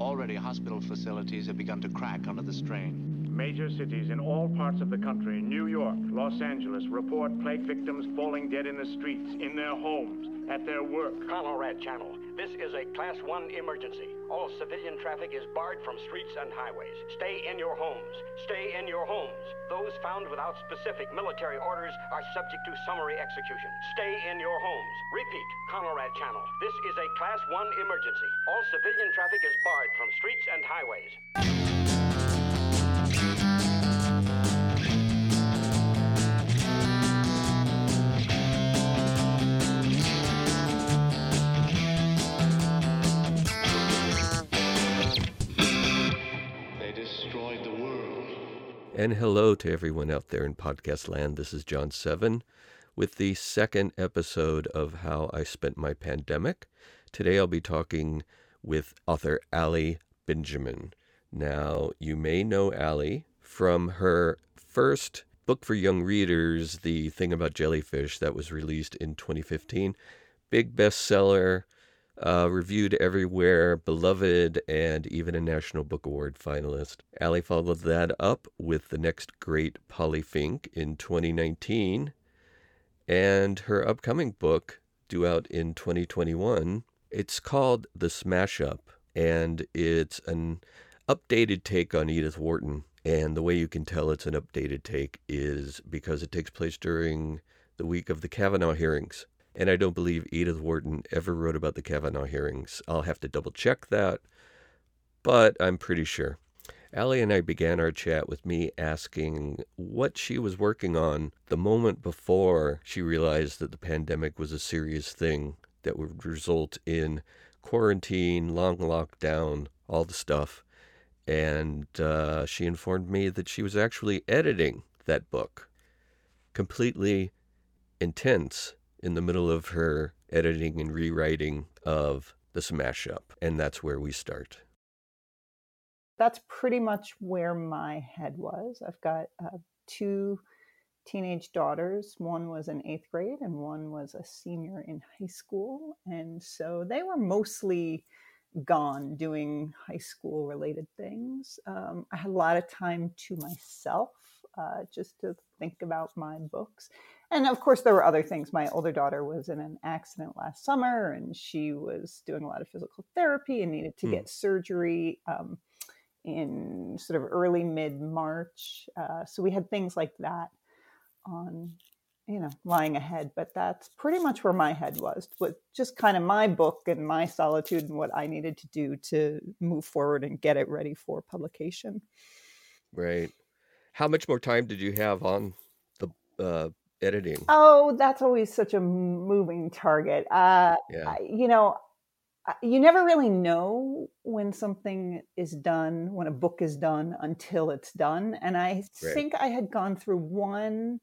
Already, hospital facilities have begun to crack under the strain. Major cities in all parts of the country, New York, Los Angeles, report plague victims falling dead in the streets, in their homes, at their work. CONELRAD Channel. This is a Class 1 emergency. All civilian traffic is barred from streets and highways. Stay in your homes. Stay in your homes. Those found without specific military orders are subject to summary execution. Stay in your homes. Repeat, CONELRAD Channel. This is a Class 1 emergency. All civilian traffic is barred from streets and highways. And hello to everyone out there in podcast land. This is John Seven with the second episode of How I Spent My Pandemic. Today I'll be talking with author Ali Benjamin. Now, you may know Ali from her first book for young readers, The Thing About Jellyfish, that was released in 2015. Big bestseller, uh, reviewed everywhere, beloved, and even a National Book Award finalist. Ali followed that up with the next great Paulie Fink in 2019, and her upcoming book, due out in 2021. It's called The Smash Up, and it's an updated take on Edith Wharton. And the way you can tell it's an updated take is because it takes place during the week of the Kavanaugh hearings. And I don't believe Edith Wharton ever wrote about the Kavanaugh hearings. I'll have to double check that, but I'm pretty sure. Ali and I began our chat with me asking what she was working on the moment before she realized that the pandemic was a serious thing that would result in quarantine, long lockdown, all the stuff. And uh, she informed me that she was actually editing that book, completely intense in the middle of her editing and rewriting of the smash up and that's where we start. That's pretty much where my head was. I've got uh, two teenage daughters. One was in eighth grade and one was a senior in high school. And so they were mostly gone doing high school related things. Um, i had a lot of time to myself uh, just to think about my books and of course there were other things. My older daughter was in an accident last summer and she was doing a lot of physical therapy and needed to Hmm. get surgery um, in sort of early mid march uh, so we had things like that on you know lying ahead. But that's pretty much where my head was with just kind of my book and my solitude and what i needed to do to move forward and get it ready for publication. Right. How much more time did you have on the uh, editing. Oh that's always such a moving target. Uh, yeah. You know you never really know when something is done when a book is done until it's done and i Right. think i had gone through one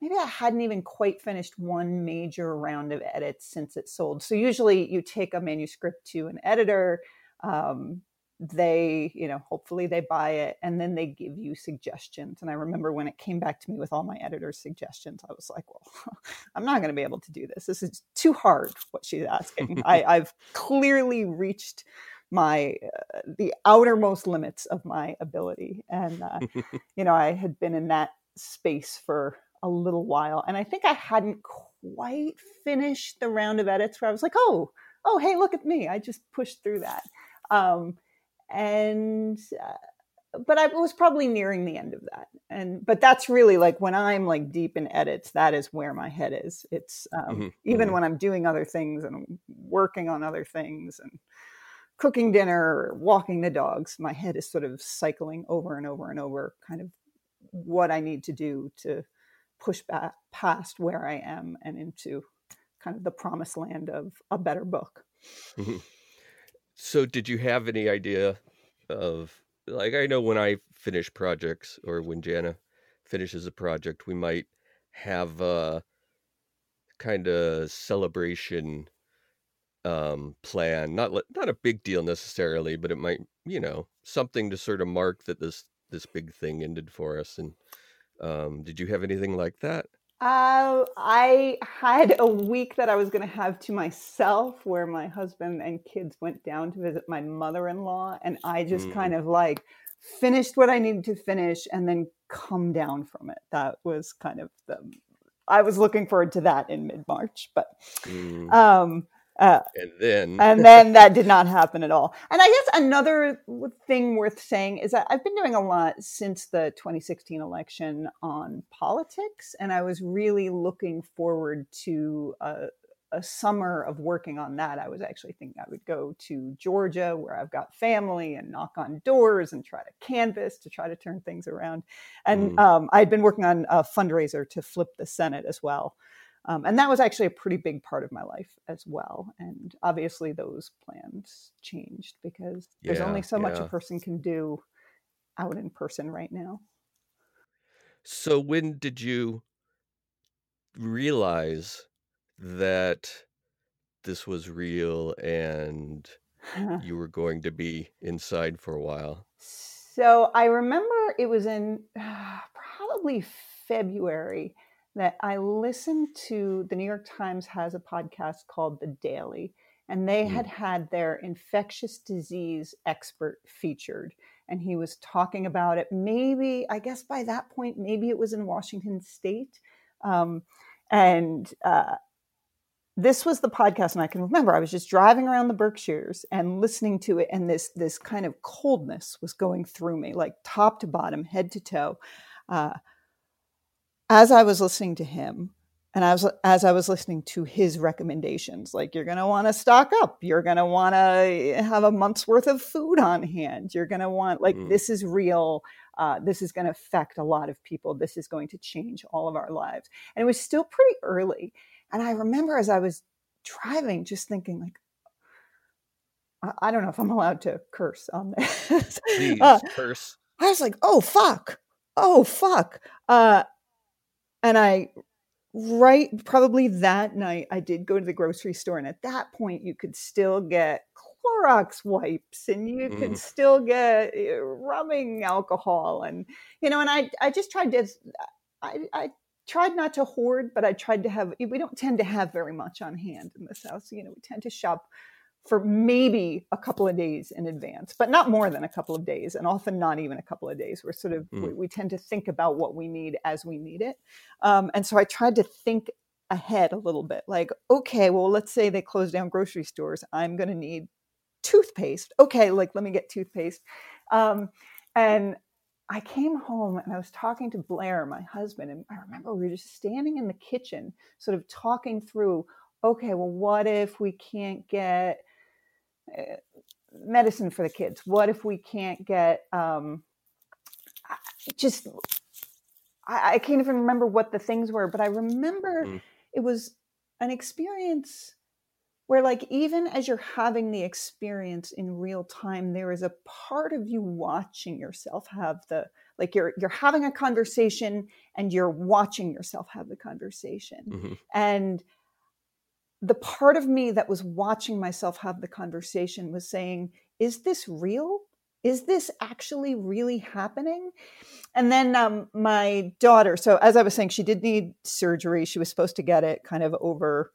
maybe i hadn't even quite finished one major round of edits since it sold. So usually you take a manuscript to an editor um, they you know hopefully they buy it and then they give you suggestions and i remember when it came back to me with all my editor's suggestions i was like well i'm not going to be able to do this. This is too hard what she's asking. I, i've clearly reached my uh, the outermost limits of my ability and uh, you know i had been in that space for a little while and i think i hadn't quite finished the round of edits where i was like oh oh hey look at me i just pushed through that. Um, and uh, but I was probably nearing the end of that. And but that's really like when I'm like deep in edits, that is where my head is. It's um, Mhm, even mhm. when I'm doing other things and working on other things and cooking dinner or walking the dogs, my head is sort of cycling over and over and over, kind of what I need to do to push back past where I am and into kind of the promised land of a better book. Mhm. So, did you have any idea of like I know when I finish projects or when Jana finishes a project, we might have a kind of celebration um plan not not a big deal necessarily but it might you know something to sort of mark that this this big thing ended for us and um did you have anything like that Uh, I had a week that I was going to have to myself where my husband and kids went down to visit my mother in law. And I just Mm. kind of like finished what I needed to finish and then come down from it. That was kind of the, I was looking forward to that in mid March. But, Mm. um, uh, and then and then that did not happen at all. And I guess another thing worth saying is that I've been doing a lot since the 2016 election on politics, and I was really looking forward to a, a summer of working on that. I was actually thinking I would go to Georgia, where I've got family, and knock on doors and try to canvass to try to turn things around. And Mm. um, I'd been working on a fundraiser to flip the Senate as well. Um, and that was actually a pretty big part of my life as well. And obviously, those plans changed because there's only so much a person can do out in person right now. So when did you realize that this was real and you were going to be inside for a while? so I remember it was in uh, probably February that I listened to the New York Times has a podcast called The Daily, and they Mm. had had their infectious disease expert featured. And he was talking about it. Maybe, I guess by that point, maybe it was in Washington State. Um, and uh, this was the podcast, and I can remember I was just driving around the Berkshires and listening to it, and this this kind of coldness was going through me, like top to bottom, head to toe. Uh, as I was listening to him, and as as I was listening to his recommendations, like you're going to want to stock up, you're going to want to have a month's worth of food on hand, you're going to want like Mm. this is real. Uh, this is going to affect a lot of people. This is going to change all of our lives. And it was still pretty early. And I remember as I was driving, just thinking like, I, I don't know if I'm allowed to curse on this. Please Uh, curse. I was like, oh fuck, oh fuck. Uh, and I, right, probably that night, I did go to the grocery store, and at that point, you could still get Clorox wipes, and you could Mhm. still get uh, rubbing alcohol, and you know, and I, I just tried to, I, I tried not to hoard, but I tried to have. We don't tend to have very much on hand in this house. You know, we tend to shop for maybe a couple of days in advance, but not more than a couple of days, and often not even a couple of days. We're sort of we, Mm. we tend to think about what we need as we need it, um, and so I tried to think ahead a little bit. Like, okay, well, let's say they close down grocery stores. I'm going to need toothpaste. Okay, like let me get toothpaste, um, and I came home and I was talking to Blair, my husband, and I remember we were just standing in the kitchen, sort of talking through. Okay, well, what if we can't get medicine for the kids? What if we can't get um, I- just? I, I can't even remember what the things were, but I remember Mm. it was an experience where, like, even as you're having the experience in real time, there is a part of you watching yourself have the like you're you're having a conversation and you're watching yourself have the conversation Mhm. and the part of me that was watching myself have the conversation was saying, Is this real? Is this actually really happening? And then um, my daughter, so as I was saying, she did need surgery. She was supposed to get it kind of over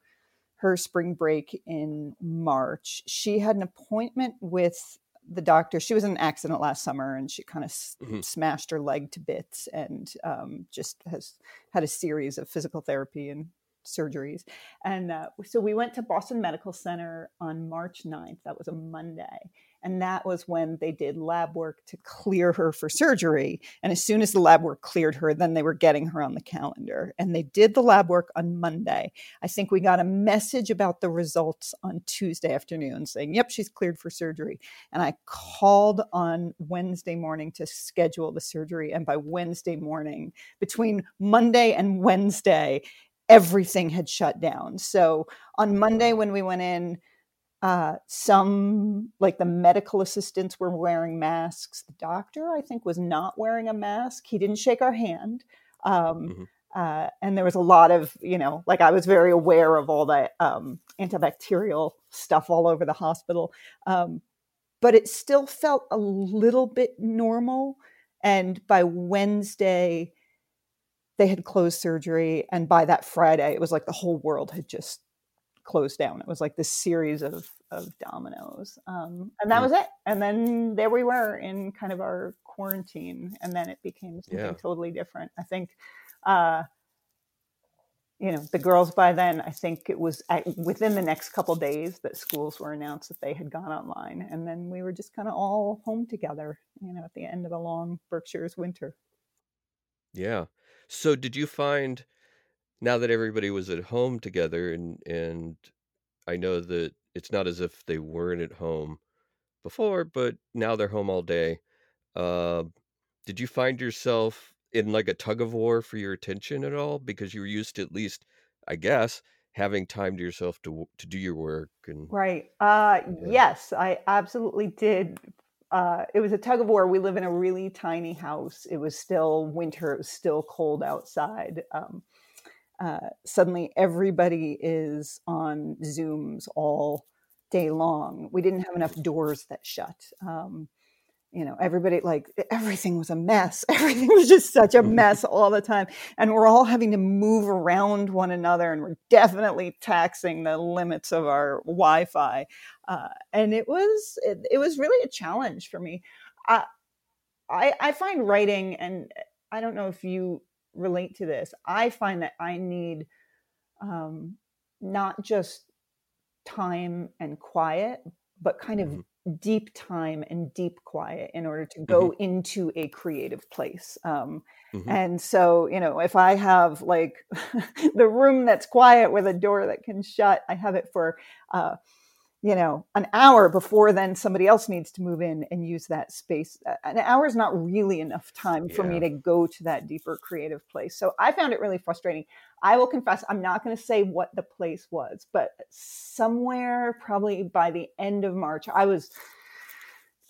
her spring break in March. She had an appointment with the doctor. She was in an accident last summer and she kind of s- Mhm. smashed her leg to bits and um, just has had a series of physical therapy and surgeries. And uh, so we went to Boston Medical Center on March 9th. That was a Monday. And that was when they did lab work to clear her for surgery. And as soon as the lab work cleared her, then they were getting her on the calendar. And they did the lab work on Monday. I think we got a message about the results on Tuesday afternoon saying, yep, she's cleared for surgery. And I called on Wednesday morning to schedule the surgery. And by Wednesday morning, between Monday and Wednesday, everything had shut down. So on Monday, when we went in, uh, some like the medical assistants were wearing masks. The doctor, I think, was not wearing a mask. He didn't shake our hand. Um, Mhm. uh, and there was a lot of, you know, like I was very aware of all the um, antibacterial stuff all over the hospital. Um, but it still felt a little bit normal. And by Wednesday, they had closed surgery, and by that Friday, it was like the whole world had just closed down. It was like this series of of dominoes, um, and that Mm. was it. And then there we were in kind of our quarantine, and then it became something Yeah. totally different. I think. Uh, you know the girls by then i think it was at, within the next couple days that schools were announced that they had gone online and then we were just kind of all home together you know at the end of a long berkshire's winter Yeah. So did you find now that everybody was at home together and and I know that it's not as if they weren't at home before, but now they're home all day. Uh, did you find yourself in like a tug of war for your attention at all? Because you were used to at least, I guess, having time to yourself to to do your work and right uh Yeah. yes i absolutely did uh it was a tug of war. We live in a really tiny house. It was still winter. It was still cold outside. Um uh, suddenly everybody is on zooms all day long. We didn't have enough doors that shut. Um you know everybody like everything was a mess. Everything was just such a mess all the time. And we're all having to move around one another and we're definitely taxing the limits of our wi-fi. Uh, and it was it, it was really a challenge for me. I, I i find writing and i don't know if you relate to this i find that i need um not just time and quiet but kind of Mhm. Deep time and deep quiet in order to go into a creative place um, Mhm. and so you know if i have like the room that's quiet with a door that can shut i have it for uh, you know an hour before then somebody else needs to move in and use that space Uh, an hour is not really enough time for me to go to that deeper creative place. So i found it really frustrating. I will confess i'm not going to say what the place was but somewhere probably by the end of march i was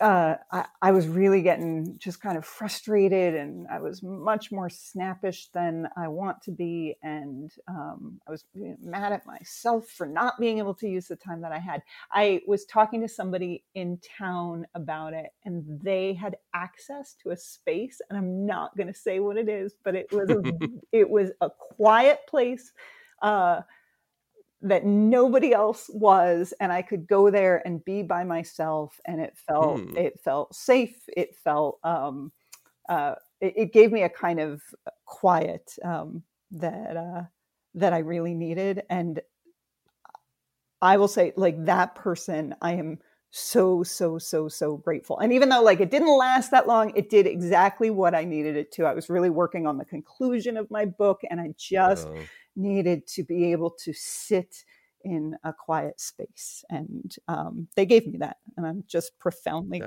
uh, I, I was really getting just kind of frustrated and I was much more snappish than I want to be. And um, I was mad at myself for not being able to use the time that I had. I was talking to somebody in town about it and they had access to a space and I'm not going to say what it is, but it was a, it was a quiet place. Uh, that nobody else was and i could go there and be by myself and it felt Hmm. it felt safe. It felt um uh it, it gave me a kind of quiet um that uh that i really needed. And i will say like that person i am so so so so grateful. And even though like it didn't last that long it did exactly what i needed it to. I was really working on the conclusion of my book and i just Oh, needed to be able to sit in a quiet space and um, they gave me that and i'm just profoundly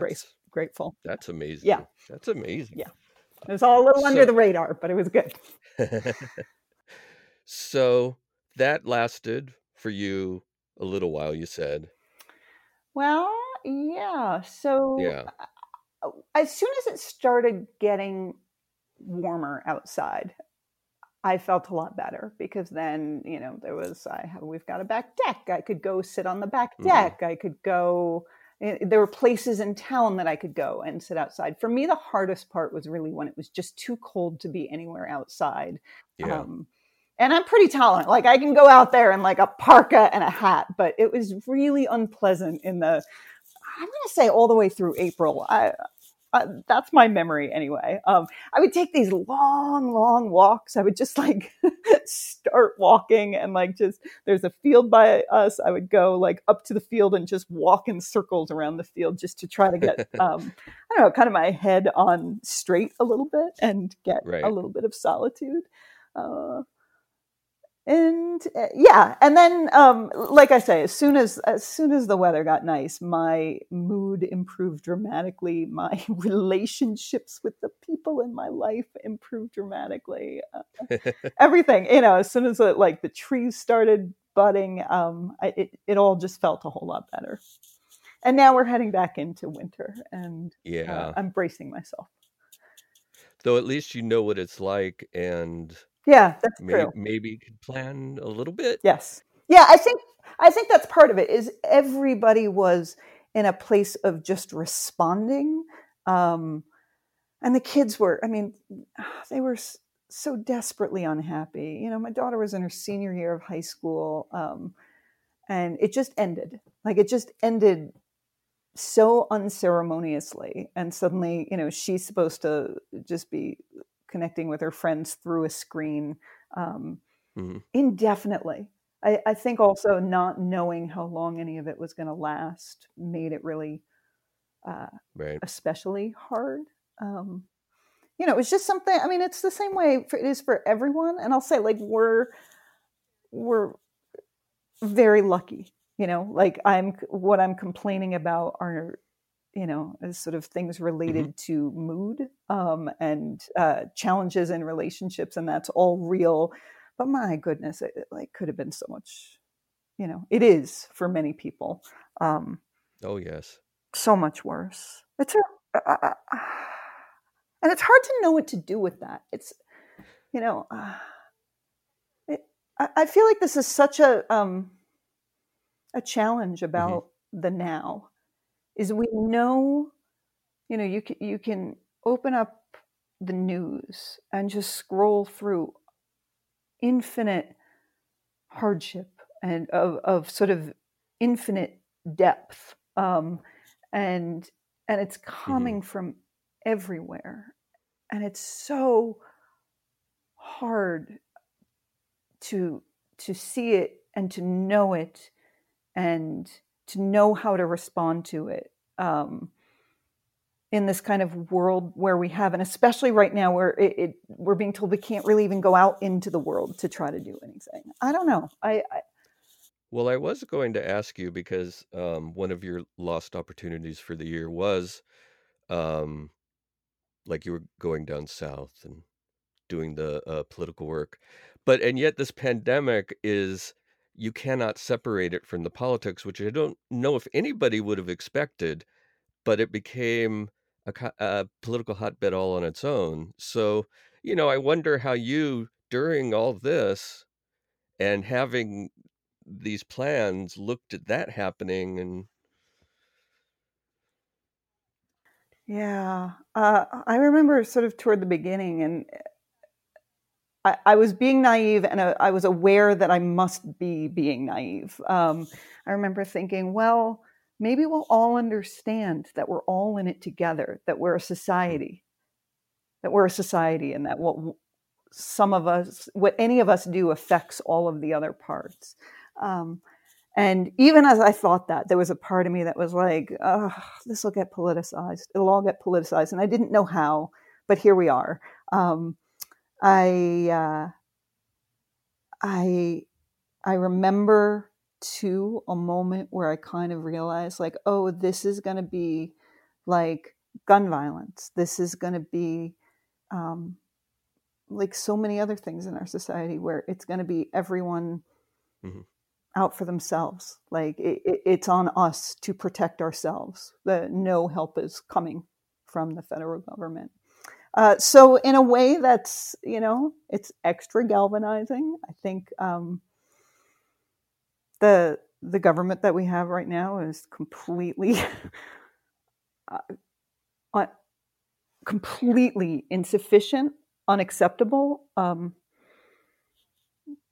grateful that's amazing. Yeah. That's amazing. Yeah. it was all a little under the radar but it was good so that lasted for you a little while, you said. well yeah so Yeah. uh, as soon as it started getting warmer outside i felt a lot better because then you know there was i have we've got a back deck. I could go sit on the back Mhm. deck. I could go eh, there were places in town that i could go and sit outside. For me the hardest part was really when it was just too cold to be anywhere outside. Yeah. um, and i'm pretty tolerant. Like i can go out there in like a parka and a hat but it was really unpleasant in the i'm going to say all the way through april. I uh, that's my memory anyway. Um, I would take these long, long walks. I would just like start walking and like just there's a field by us. I would go like up to the field and just walk in circles around the field just to try to get um, I don't know, kind of my head on straight a little bit and get Right. a little bit of solitude. Uh, and uh, yeah and then um like i say as soon as as soon as the weather got nice my mood improved dramatically my relationships with the people in my life improved dramatically uh, everything you know as soon as it, like the trees started budding um I, it, it all just felt a whole lot better and now we're heading back into winter and yeah. uh, i'm bracing myself Though at least you know what it's like and yeah that's may, true maybe you could plan a little bit. Yes. Yeah, I think I think that's part of it is everybody was in a place of just responding. Um and the kids were I mean they were so desperately unhappy. You know, my daughter was in her senior year of high school, um, and it just ended. Like it just ended so unceremoniously, and suddenly, you know, she's supposed to just be connecting with her friends through a screen um, mm-hmm. indefinitely. I, I, think also not knowing how long any of it was going to last made it really, uh, right. especially hard. Um, you know, it was just something. I mean, it's the same way for, it is for everyone. And I'll say, like, we're we're very lucky. You know, like I'm what I'm complaining about are you know as sort of things related mm-hmm. to mood um, and uh, challenges in relationships, and that's all real. But my goodness, it, it, like could have been so much. You know, it is for many people. Um, oh yes, so much worse. It's a. Uh, uh, uh and it's hard to know what to do with that it's you know uh, it, I, I, feel like this is such a um, a challenge mm-hmm. about mm-hmm. the now is we know you know you can you can open up the news and just scroll through infinite hardship and of, of sort of infinite depth um, and and it's coming mm-hmm. from everywhere. And it's so hard to to see it and to know it and to know how to respond to it um, in this kind of world where we have, and especially right now where it, it, we're being told we can't really even go out into the world to try to do anything. I don't know. I, I well, I was going to ask you because um, one of your lost opportunities for the year was um, like you were going down south and doing the uh, political work but and yet this pandemic is you cannot separate it from the politics which i don't know if anybody would have expected but it became a, a political hotbed all on its own so you know i wonder how you during all this and having these plans looked at that happening and Yeah. Uh, I remember sort of toward the beginning, and I, I was being naive, and uh, I was aware that I must be being naive. Um, I remember thinking, well, maybe we'll all understand that we're all in it together, that we're a society, that we're a society, and that what some of us, what any of us do, affects all of the other parts. Um, and even as I thought that, there was a part of me that was like, this will get politicized. It'll all get politicized. And I didn't know how, but here we are. Um, I, uh, I, I remember too a moment where I kind of realized, like, oh, this is going to be like gun violence. This is going to be um, like so many other things in our society where it's going to be everyone. Mm-hmm out for themselves. Like it, it's on us to protect ourselves. The no help is coming from the federal government. Uh, so in a way, that's you know it's extra galvanizing. I think um, the the government that we have right now is completely uh, completely insufficient, unacceptable. Um,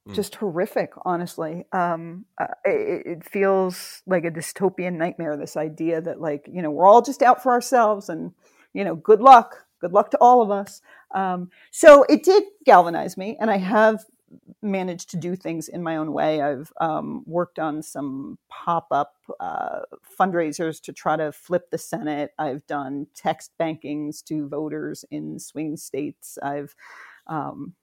Mm. just horrific honestly um, uh, it, it, feels like a dystopian nightmare this idea that like you know we're all just out for ourselves and you know good luck good luck to all of us um, so it did galvanize me and i have managed to do things in my own way i've um, worked on some pop-up uh, fundraisers to try to flip the senate i've done text bankings to voters in swing states i've um,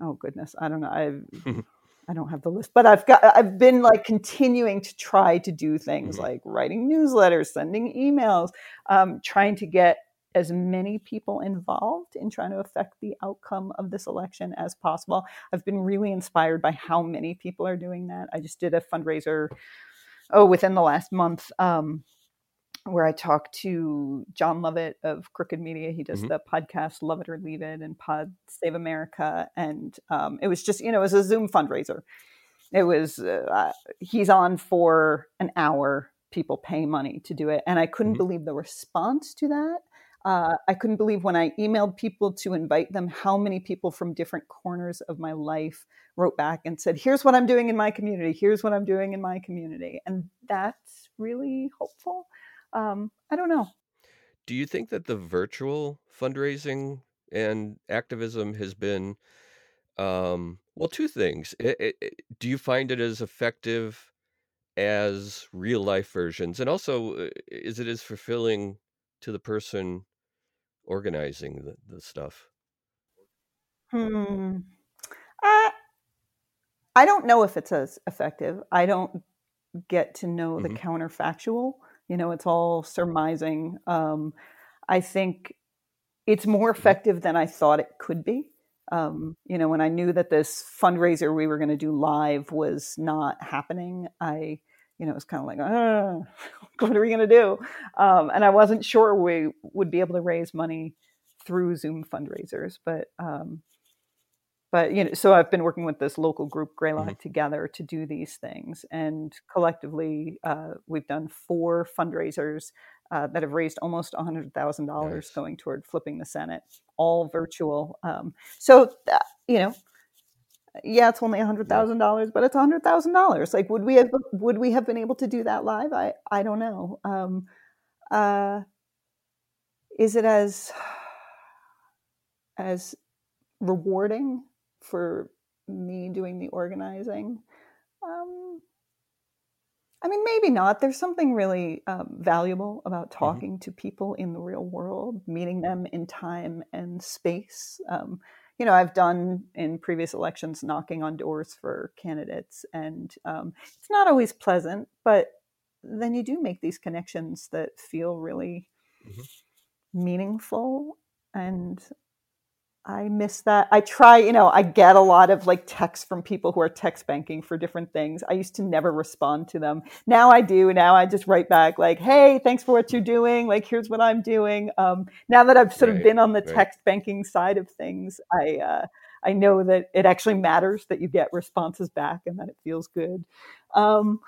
oh goodness, I don't know. I've I don't have the list, but I've got I've been like continuing to try to do things mm-hmm. like writing newsletters, sending emails, um, trying to get as many people involved in trying to affect the outcome of this election as possible. I've been really inspired by how many people are doing that. I just did a fundraiser oh within the last month um, where I talked to Jon Lovett of Crooked Media. He does mm-hmm. the podcast Love It or Leave It and Pod Save America. And um, it was just, you know, it was a Zoom fundraiser. It was, uh, he's on for an hour. People pay money to do it. And I couldn't mm-hmm. believe the response to that. Uh, I couldn't believe when I emailed people to invite them how many people from different corners of my life wrote back and said, Here's what I'm doing in my community. Here's what I'm doing in my community. And that's really hopeful. Um, I don't know. Do you think that the virtual fundraising and activism has been, um, well, two things. It, it, it, do you find it as effective as real life versions? And also, uh, is it as fulfilling to the person organizing the, the stuff? Hmm. Uh, I don't know if it's as effective. I don't get to know the hmm counterfactual. You know, it's all surmising. Um, I think it's more hmm effective than I thought it could be. Um, you know, when I knew that this fundraiser we were going to do live was not happening, I, you know, it was kind of like, what are we going to do? Um, and I wasn't sure we would be able to raise money through Zoom fundraisers, but um, but you know so i've been working with this local group greylock hmm together to do these things and collectively uh, we've done four fundraisers uh, that have raised almost $100000 Nice. going toward flipping the senate all virtual um, so uh, you know yeah it's only Yeah. $100000 but it's a $100000 like would we have would we have been able to do that live i i don't know um, uh, is it as as rewarding for me doing the organizing. Um, I mean, maybe not. There's something really um, valuable about hmm talking to people in the real world, meeting them in time and space. Um, you know, I've done in previous elections knocking on doors for candidates, and um, it's not always pleasant, but then you do make these connections that feel really hmm meaningful. And I miss that. I try, you know, I get a lot of like texts from people who are text banking for different things. I used to never respond to them. Now I do. Now I just write back like, "Hey, thanks for what you're doing. Like, here's what I'm doing." Um, now that I've sort of been on the Right. text banking side of things, I uh, I know that it actually matters that you get responses back and that it feels good. Um,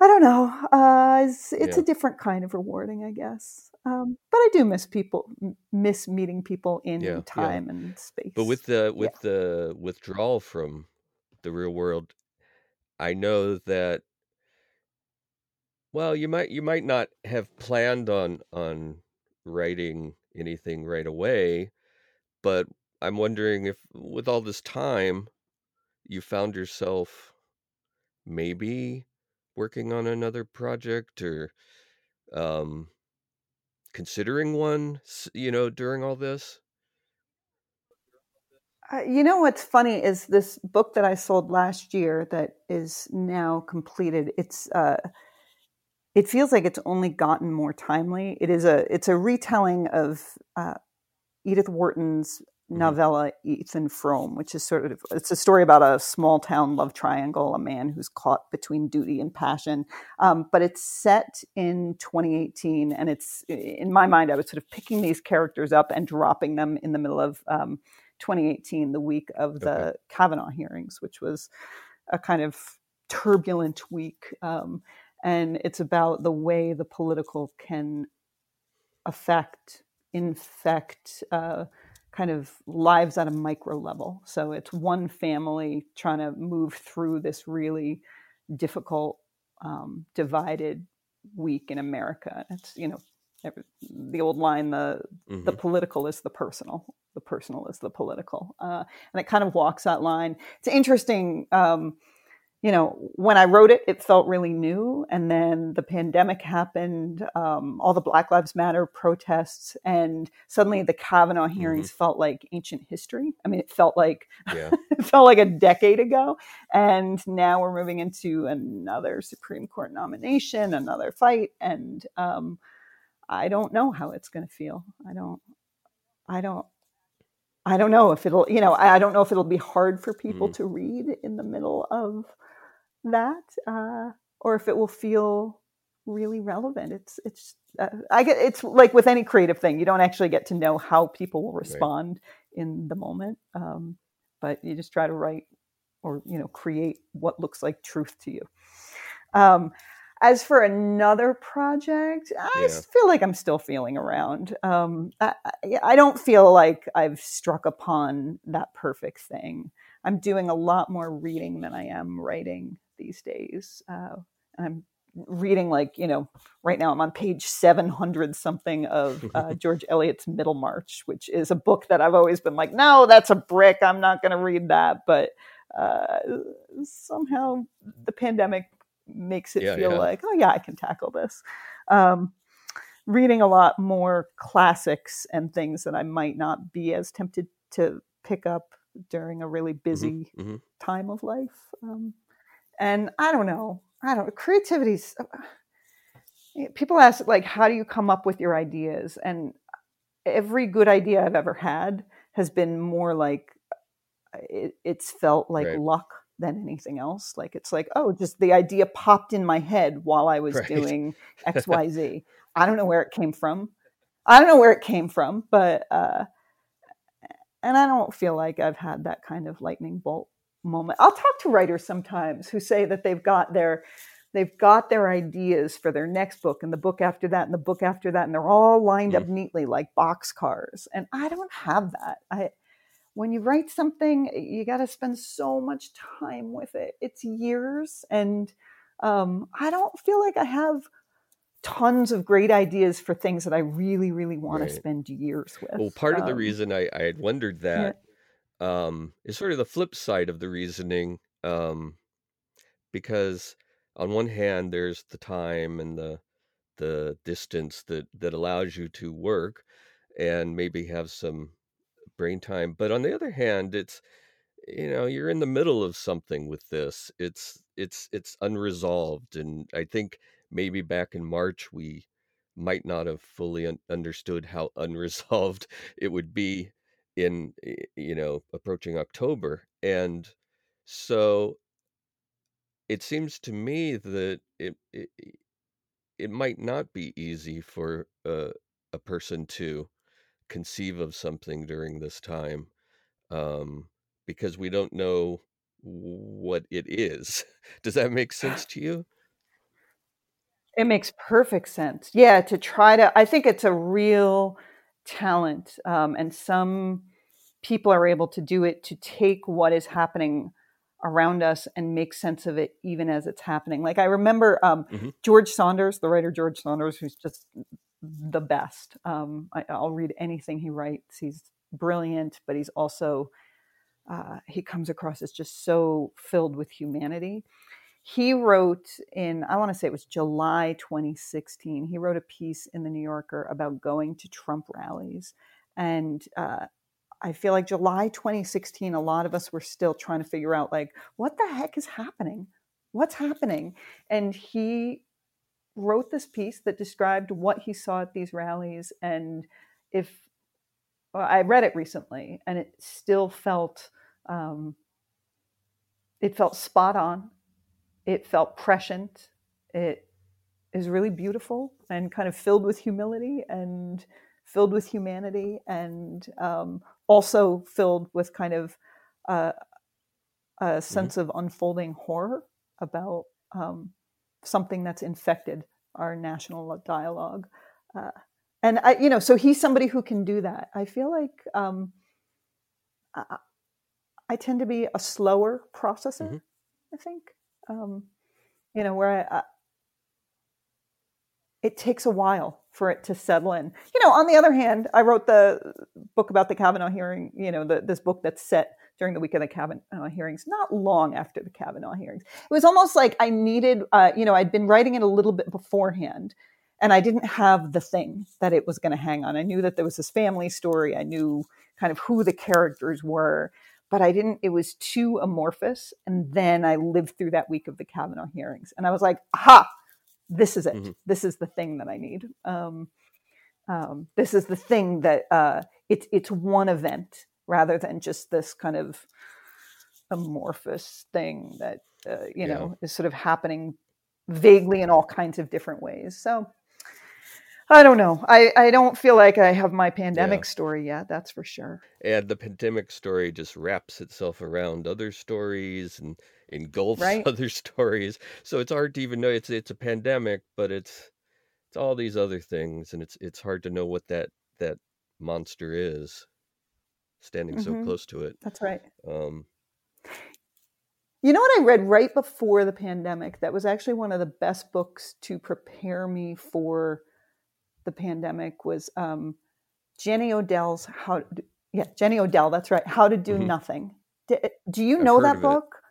I don't know. Uh, it's, it's Yeah. a different kind of rewarding, I guess. Um, but I do miss people, miss meeting people in Yeah. Yeah. time and space. But with the Yeah. with the withdrawal from the real world, I know that well, you might you might not have planned on on writing anything right away, but I'm wondering if with all this time you found yourself maybe working on another project or um considering one, you know, during all this. Uh, you know what's funny is this book that I sold last year that is now completed. It's uh, it feels like it's only gotten more timely. It is a it's a retelling of uh, Edith Wharton's novella Ethan Frome, which is sort of it's a story about a small town love triangle, a man who's caught between duty and passion. Um, but it's set in 2018, and it's in my mind, I was sort of picking these characters up and dropping them in the middle of um, 2018, the week of Okay. the Kavanaugh hearings, which was a kind of turbulent week. Um, and it's about the way the political can affect, infect, uh, kind of lives at a micro level. So it's one family trying to move through this really difficult, um, divided week in America. It's you know the old line: the the hmm political is the personal, the personal is the political, uh, and it kind of walks that line. It's interesting. Um, you know, when I wrote it, it felt really new. And then the pandemic happened, um, all the Black Lives Matter protests, and suddenly the Kavanaugh hearings felt like ancient history. I mean, it felt like Yeah. it felt like a decade ago. And now we're moving into another Supreme Court nomination, another fight, and um, I don't know how it's going to feel. I don't. I don't. I don't know if it'll, you know, I don't know if it'll be hard for people hmm to read in the middle of that, uh, or if it will feel really relevant. It's, it's, uh, I get, it's like with any creative thing, you don't actually get to know how people will Right. respond in the moment, um, but you just try to write or you know create what looks like truth to you. Um, as for another project, I Yeah. feel like I'm still feeling around. Um, I- I don't feel like I've struck upon that perfect thing. I'm doing a lot more reading than I am writing these days. Uh, and I'm reading like you know right now i'm on page 700 something of uh, george eliot's middlemarch which is a book that i've always been like no that's a brick i'm not going to read that but uh, somehow the pandemic makes it Yeah, feel yeah. like oh yeah i can tackle this um, reading a lot more classics and things that i might not be as tempted to pick up during a really busy mhm. time of life um, and i don't know. I don't creativity's people ask like how do you come up with your ideas? And every good idea i've ever had has been more like it, it's felt like Right. luck than anything else. Like it's like oh just the idea popped in my head while i was Right. doing xyz i don't know where it came from. I don't know where it came from but uh and i don't feel like i've had that kind of lightning bolt moment i'll talk to writers sometimes who say that they've got their they've got their ideas for their next book and the book after that and the book after that and they're all lined up neatly like boxcars and i don't have that i when you write something you got to spend so much time with it it's years and um, i don't feel like i have tons of great ideas for things that i really really want Right. to spend years with Well, part of the Um, reason I, I had wondered yeah. Um, is sort of the flip side of the reasoning, um, because on one hand, there's the time and the the distance that that allows you to work and maybe have some brain time, but on the other hand, it's you know you're in the middle of something with this. It's it's it's unresolved, and I think maybe back in March we might not have fully un- understood how unresolved it would be in you know approaching October and so it seems to me that it it, it might not be easy for a, a person to conceive of something during this time um, because we don't know what it is. Does that make sense to you? It makes perfect sense. Yeah, to try to, I think it's a real talent. Um, and some people are able to do it to take what is happening around us and make sense of it even as it's happening. Like I remember um, Mhm. George Saunders, the writer George Saunders, who's just the best. Um, I, I'll read anything he writes. He's brilliant, but he's also, uh, he comes across as just so filled with humanity he wrote in i want to say it was july 2016 he wrote a piece in the new yorker about going to trump rallies. And uh, i feel like july 2016 a lot of us were still trying to figure out like what the heck is happening? What's happening? And he wrote this piece that described what he saw at these rallies and if well, i read it recently and it still felt um, it felt spot on it felt prescient. It is really beautiful and kind of filled with humility and filled with humanity and um, also filled with kind of uh, a sense of unfolding horror about um, something that's infected our national dialogue. Uh, and I, you know, so he's somebody who can do that. I feel like um, I, I tend to be a slower processor. Mhm. I think um, you know where I, I, it takes a while for it to settle in. You know, on the other hand, I wrote the book about the Kavanaugh hearing. You know, the, this book that's set during the week of the Kavanaugh hearings, not long after the Kavanaugh hearings. It was almost like I needed. Uh, you know, I'd been writing it a little bit beforehand. And I didn't have the thing that it was going to hang on. I knew that there was this family story. I knew kind of who the characters were but I didn't, it was too amorphous. And then I lived through that week of the Kavanaugh hearings. And I was like, aha, this is it. Mhm. This is the thing that I need. Um, um, this is the thing that uh, it's, it's one event rather than just this kind of amorphous thing that, uh, you Yeah. know, is sort of happening vaguely in all kinds of different ways. So I don't know. I, I don't feel like I have my pandemic story yet. That's for sure. And the pandemic story just wraps itself around other stories, and engulfs Right. other stories. So it's hard to even know it's it's a pandemic, but it's it's all these other things, and it's it's hard to know what that that monster is standing so Mhm. close to it. That's right. Um, You know what I read right before the pandemic? That was actually one of the best books to prepare me for the pandemic. Was um, Jenny Odell's How? Yeah, Jenny Odell. That's right. How to Do Mhm. Nothing. Do, do you I've know that of it. book?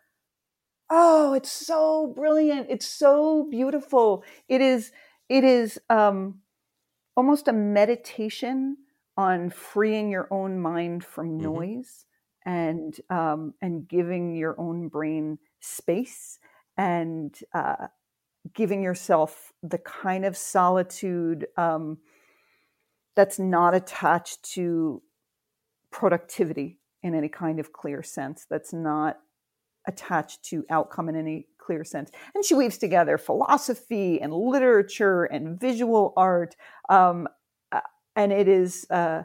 Oh, it's so brilliant. It's so beautiful. It is. It is um, almost a meditation on freeing your own mind from Mhm. noise and um, and giving your own brain space and uh, giving yourself the kind of solitude um, that's not attached to productivity in any kind of clear sense. That's not attached to outcome in any clear sense. And she weaves together philosophy and literature and visual art. Um, uh, and it is, uh,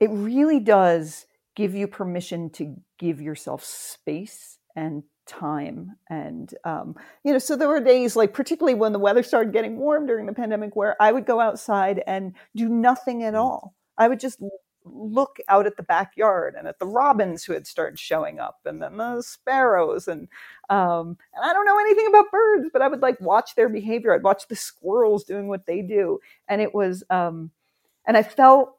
it really does give you permission to give yourself space and time and um, you know so there were days like particularly when the weather started getting warm during the pandemic where i would go outside and do nothing at Mm. all i would just look out at the backyard and at the robins who had started showing up and then the sparrows and um, and i don't know anything about birds but i would like watch their behavior i'd watch the squirrels doing what they do and it was um, and i felt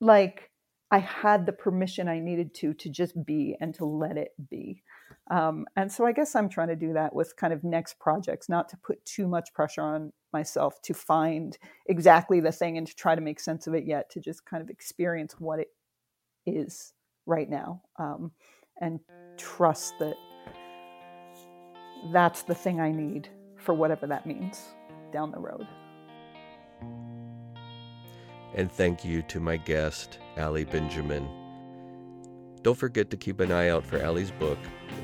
like I had the permission I needed to to just be and to let it be. Um, and so I guess I'm trying to do that with kind of next projects, not to put too much pressure on myself to find exactly the thing and to try to make sense of it yet, to just kind of experience what it is right now um, and trust that that's the thing I need for whatever that means down the road. and thank you to my guest, Ali Benjamin. Don't forget to keep an eye out for Ali's book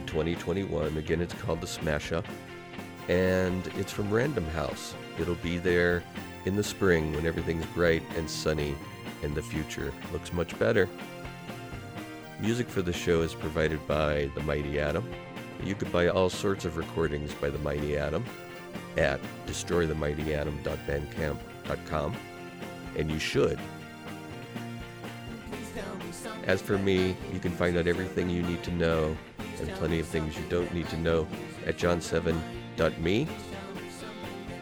2021. Again, it's called The Smash Up, and it's from Random House. It'll be there in the spring when everything's bright and sunny and the future looks much better. Music for the show is provided by The Mighty Atom. You could buy all sorts of recordings by The Mighty Atom at destroythemightyatom.bandcamp.com, and you should. As for me, you can find out everything you need to know and plenty of things you don't need to know at john7.me.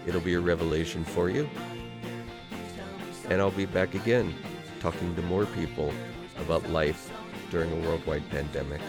It'll be a revelation for you. And I'll be back again talking to more people about life during a worldwide pandemic.